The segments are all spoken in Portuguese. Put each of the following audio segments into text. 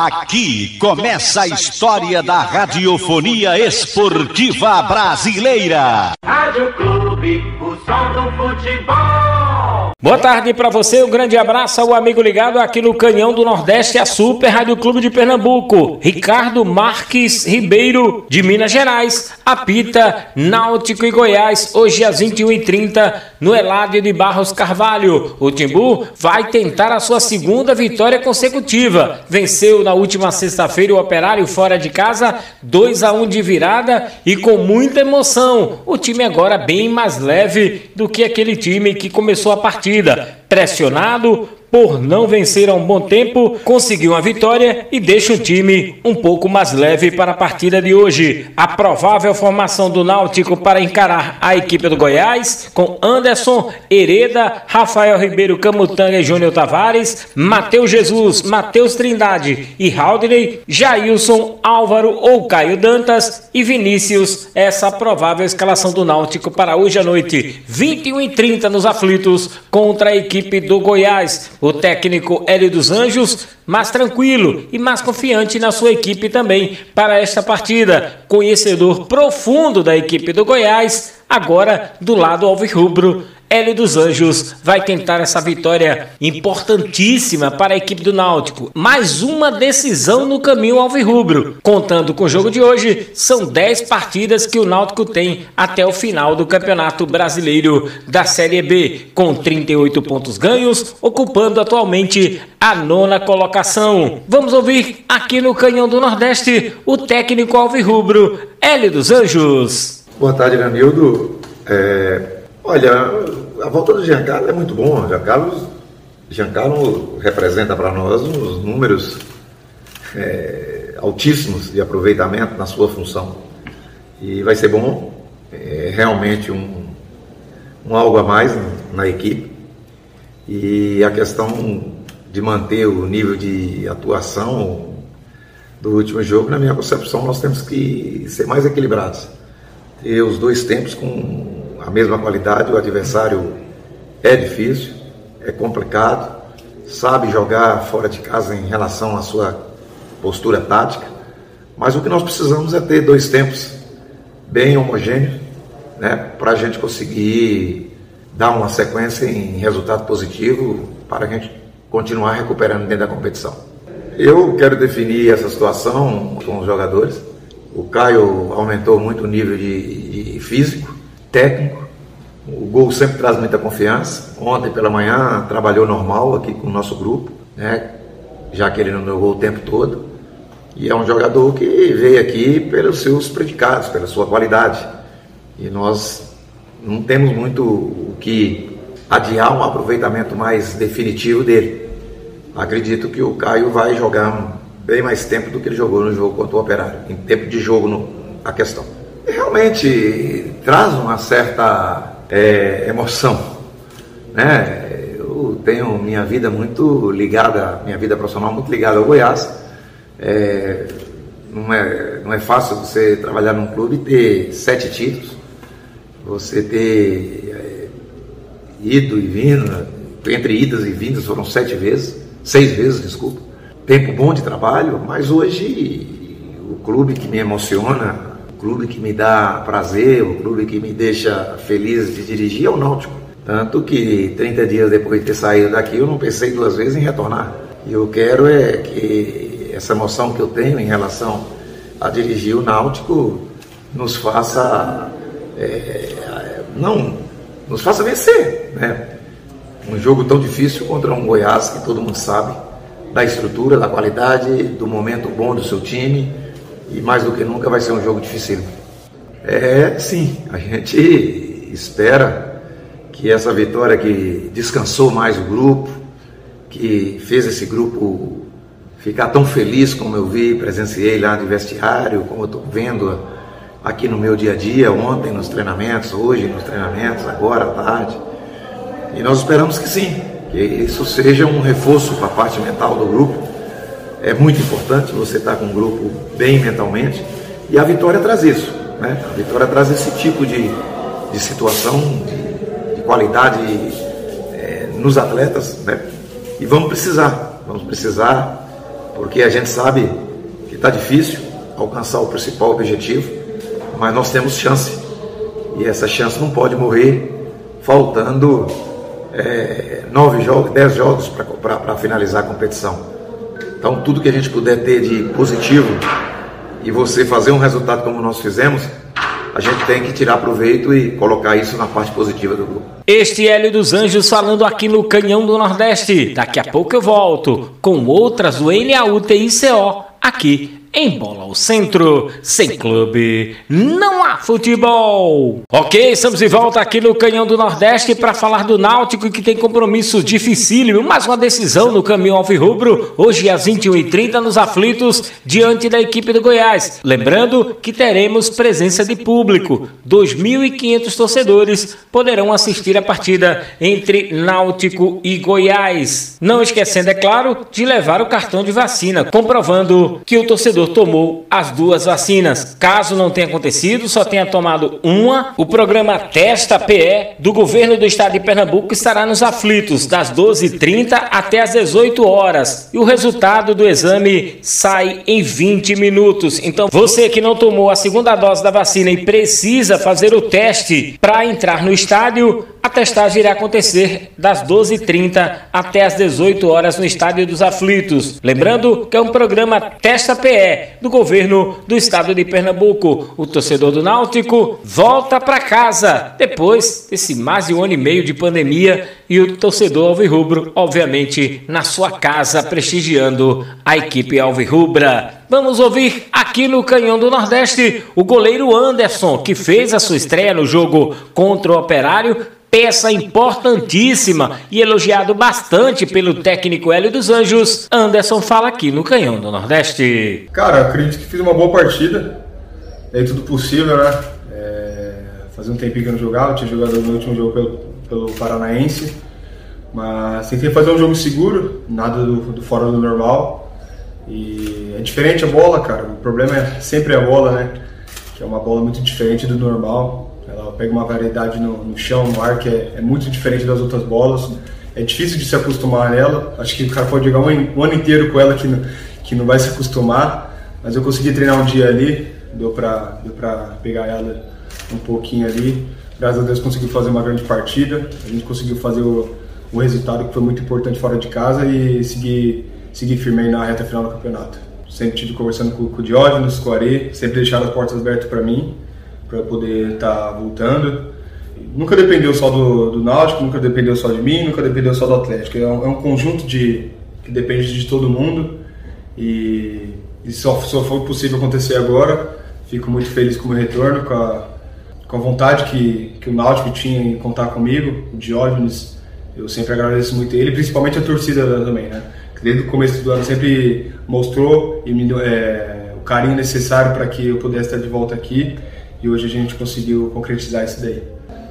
Aqui começa a história da radiofonia esportiva brasileira. Rádio Clube, o som do futebol. Boa tarde para você, um grande abraço ao amigo ligado aqui no Canhão do Nordeste, a Super Rádio Clube de Pernambuco. Ricardo Marques Ribeiro, de Minas Gerais, apita Náutico e Goiás, hoje às 21h30, no Eládio de Barros Carvalho. O Timbu vai tentar a sua segunda vitória consecutiva. Venceu na última sexta-feira o Operário fora de casa, 2 a 1 de virada e com muita emoção. O time agora bem mais leve do que aquele time que começou a partida pressionado por não vencer há um bom tempo, conseguiu uma vitória e deixa o time um pouco mais leve para a partida de hoje. A provável formação do Náutico para encarar a equipe do Goiás, com Anderson, Hereda, Rafael Ribeiro Camutanga e Júnior Tavares, Matheus Jesus, Matheus Trindade e Haldney, Jailson, Álvaro ou Caio Dantas e Vinícius. Essa provável escalação do Náutico para hoje à noite, 21 e 30 nos aflitos, contra a equipe do Goiás. O técnico Hélio dos Anjos, mais tranquilo e mais confiante na sua equipe também para esta partida. Conhecedor profundo da equipe do Goiás, agora do lado alvirrubro Hélio dos Anjos vai tentar essa vitória importantíssima para a equipe do Náutico. Mais uma decisão no caminho alvirrubro. Contando com o jogo de hoje, são 10 partidas que o Náutico tem até o final do Campeonato Brasileiro da Série B, com 38 pontos ganhos, ocupando atualmente a nona colocação. Vamos ouvir aqui no Canhão do Nordeste o técnico alvirrubro Hélio dos Anjos. Boa tarde, Ramildo. É Olha, a volta do Giancarlo é muito bom. Giancarlo, Giancarlo representa para nós uns números é, altíssimos de aproveitamento na sua função. E vai ser bom, é, realmente um, um algo a mais na equipe. E a questão de manter o nível de atuação do último jogo, na minha concepção, nós temos que ser mais equilibrados. Ter os dois tempos com a mesma qualidade, o adversário é difícil, é complicado, sabe jogar fora de casa em relação à sua postura tática, mas o que nós precisamos é ter dois tempos bem homogêneos, né, para a gente conseguir dar uma sequência em resultado positivo para a gente continuar recuperando dentro da competição. Eu quero definir essa situação com os jogadores. O Caio aumentou muito o nível de, de físico, técnico. Gol sempre traz muita confiança. Ontem pela manhã trabalhou normal aqui com o nosso grupo, né? já que ele não jogou o tempo todo. E é um jogador que veio aqui pelos seus predicados, pela sua qualidade. E nós não temos muito o que adiar um aproveitamento mais definitivo dele. Acredito que o Caio vai jogar bem mais tempo do que ele jogou no jogo contra o Operário, em tempo de jogo no, a questão realmente traz uma certa é, emoção. Né? Eu tenho minha vida muito ligada, minha vida profissional muito ligada ao Goiás. É, não, é, não é fácil você trabalhar num clube e ter sete títulos, você ter é, ido e vindo, entre idas e vindas foram sete vezes, seis vezes, desculpa. Tempo bom de trabalho, mas hoje o clube que me emociona clube que me dá prazer, o clube que me deixa feliz de dirigir é o Náutico. Tanto que 30 dias depois de ter saído daqui, eu não pensei duas vezes em retornar. E eu quero é que essa emoção que eu tenho em relação a dirigir o Náutico nos faça é, não nos faça vencer, né? Um jogo tão difícil contra um Goiás que todo mundo sabe da estrutura, da qualidade, do momento bom do seu time e mais do que nunca vai ser um jogo difícil. É, sim, a gente espera que essa vitória que descansou mais o grupo, que fez esse grupo ficar tão feliz como eu vi, presenciei lá de vestiário, como eu estou vendo aqui no meu dia a dia, ontem nos treinamentos, hoje nos treinamentos, agora à tarde. E nós esperamos que sim, que isso seja um reforço para a parte mental do grupo, é muito importante você estar com um grupo bem mentalmente e a vitória traz isso. Né? A vitória traz esse tipo de, de situação, de, de qualidade é, nos atletas né? e vamos precisar, vamos precisar porque a gente sabe que está difícil alcançar o principal objetivo, mas nós temos chance e essa chance não pode morrer faltando é, nove jogos, dez jogos para finalizar a competição. Então, tudo que a gente puder ter de positivo e você fazer um resultado como nós fizemos, a gente tem que tirar proveito e colocar isso na parte positiva do grupo. Este é Hélio dos Anjos falando aqui no Canhão do Nordeste. Daqui a pouco eu volto com outras do NAUTICO aqui em Bola ao Centro, sem clube, não há futebol. Ok, estamos de volta aqui no Canhão do Nordeste para falar do Náutico que tem compromisso dificílimo, mais uma decisão no caminho alvirrubro, hoje às 21h30 nos aflitos, diante da equipe do Goiás. Lembrando que teremos presença de público, 2.500 torcedores poderão assistir a partida entre Náutico e Goiás. Não esquecendo, é claro, de levar o cartão de vacina, comprovando que o torcedor torcedor tomou as duas vacinas. Caso não tenha acontecido, só tenha tomado uma, o programa Testa PE do governo do estado de Pernambuco estará nos aflitos das 12h30 até as 18 horas. E o resultado do exame sai em 20 minutos. Então, você que não tomou a segunda dose da vacina e precisa fazer o teste para entrar no estádio, a testagem irá acontecer das 12h30 até as 18 horas no Estádio dos Aflitos. Lembrando que é um programa Testa PE do governo do estado de Pernambuco. O torcedor do Náutico volta para casa depois desse mais de um ano e meio de pandemia e o torcedor alvirrubro, obviamente, na sua casa prestigiando a equipe alvirrubra. Vamos ouvir aqui no Canhão do Nordeste o goleiro Anderson, que fez a sua estreia no jogo contra o Operário, peça importantíssima e elogiado bastante pelo técnico Hélio dos Anjos, Anderson fala aqui no Canhão do Nordeste. Cara, acredito que fiz uma boa partida, é tudo possível, né? É, fazia um tempinho que eu não jogava, tinha jogado no último jogo pelo, pelo Paranaense, mas tentei fazer um jogo seguro, nada do, do fora do normal. E é diferente a bola, cara. O problema é sempre a bola, né? Que é uma bola muito diferente do normal. Ela pega uma variedade no, no chão, no ar, que é, é, muito diferente das outras bolas. É difícil de se acostumar nela. Acho que o cara pode jogar um, um ano inteiro com ela que não, que não vai se acostumar. Mas eu consegui treinar um dia ali, deu pra, deu pegar ela um pouquinho ali. Graças a Deus consegui fazer uma grande partida. A gente conseguiu fazer o, o resultado que foi muito importante fora de casa e seguir, seguir firme aí na reta final do campeonato. Sempre tive conversando com, com o Diógenes, com o Ari, sempre deixaram as portas abertas para mim para poder estar tá voltando. Nunca dependeu só do, do Náutico, nunca dependeu só de mim, nunca dependeu só do Atlético. É um, é um conjunto de que depende de todo mundo e, e só, só foi possível acontecer agora. Fico muito feliz com o meu retorno, com a, com a vontade que, que o Náutico tinha em contar comigo, o Diógenes. Eu sempre agradeço muito ele, principalmente a torcida também, né? Desde o começo do ano sempre mostrou e me, é, o carinho necessário para que eu pudesse estar de volta aqui e hoje a gente conseguiu concretizar isso daí.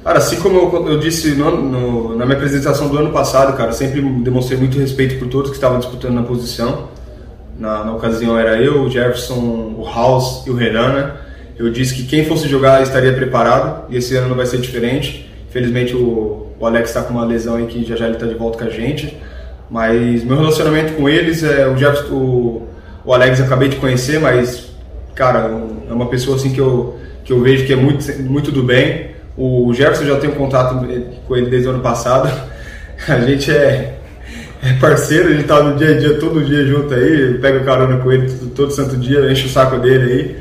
Cara, assim como eu, eu disse no, no, na minha apresentação do ano passado, cara, sempre demonstrei muito respeito por todos que estavam disputando na posição. Na, na ocasião era eu, o Jefferson, o House e o Renan, né? Eu disse que quem fosse jogar estaria preparado e esse ano não vai ser diferente. Infelizmente o, o Alex está com uma lesão aí que já já ele está de volta com a gente. Mas meu relacionamento com eles é o Jefferson, o, o Alex eu acabei de conhecer, mas cara, é uma pessoa assim que eu que eu vejo que é muito, muito do bem. O Jefferson já tem um contato com ele desde o ano passado. A gente é, é parceiro, gente tá no dia a dia, todo dia junto aí, pega carona com ele todo, todo santo dia, enche o saco dele aí.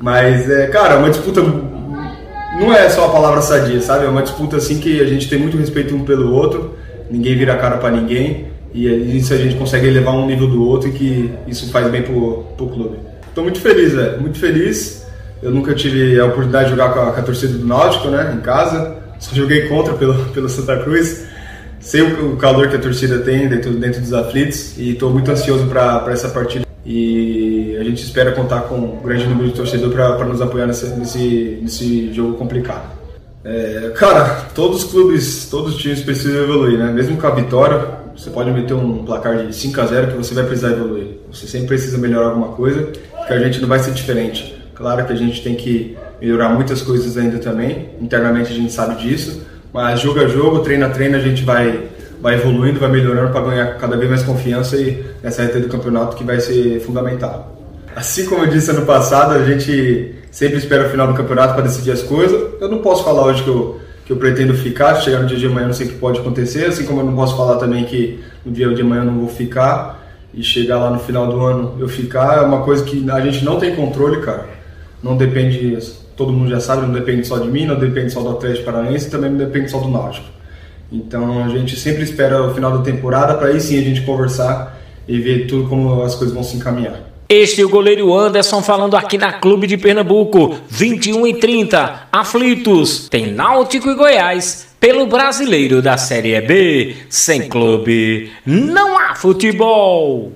Mas, é, cara, é uma disputa não é só a palavra sadia, sabe? É uma disputa assim que a gente tem muito respeito um pelo outro, ninguém vira a cara para ninguém e isso a gente consegue elevar um nível do outro e que isso faz bem pro, pro clube. Estou muito feliz, velho, muito feliz. Eu nunca tive a oportunidade de jogar com a, com a, torcida do Náutico, né, em casa. Só joguei contra pelo, pelo Santa Cruz. Sei o, o calor que a torcida tem dentro, dentro dos aflitos e estou muito ansioso para essa partida. E a gente espera contar com um grande número de torcedores para nos apoiar nesse, nesse, nesse jogo complicado. É, cara, todos os clubes, todos os times precisam evoluir, né? Mesmo com a vitória, você pode meter um placar de 5 a 0 que você vai precisar evoluir. Você sempre precisa melhorar alguma coisa, que a gente não vai ser diferente. Claro que a gente tem que melhorar muitas coisas ainda também, internamente a gente sabe disso, mas jogo a jogo, treino a treino, a gente vai, vai evoluindo, vai melhorando para ganhar cada vez mais confiança e nessa reta do campeonato que vai ser fundamental. Assim como eu disse ano passado, a gente sempre espera o final do campeonato para decidir as coisas. Eu não posso falar hoje que eu, que eu pretendo ficar, chegar no dia de amanhã não sei o que pode acontecer, assim como eu não posso falar também que no dia de amanhã eu não vou ficar e chegar lá no final do ano eu ficar, é uma coisa que a gente não tem controle, cara. Não depende, todo mundo já sabe, não depende só de mim, não depende só do Atlético Paranaense, também não depende só do Náutico. Então a gente sempre espera o final da temporada para aí sim a gente conversar e ver tudo como as coisas vão se encaminhar. Este é o goleiro Anderson falando aqui na Clube de Pernambuco, 21 e 30, aflitos, tem Náutico e Goiás, pelo brasileiro da Série B, sem clube, não há futebol.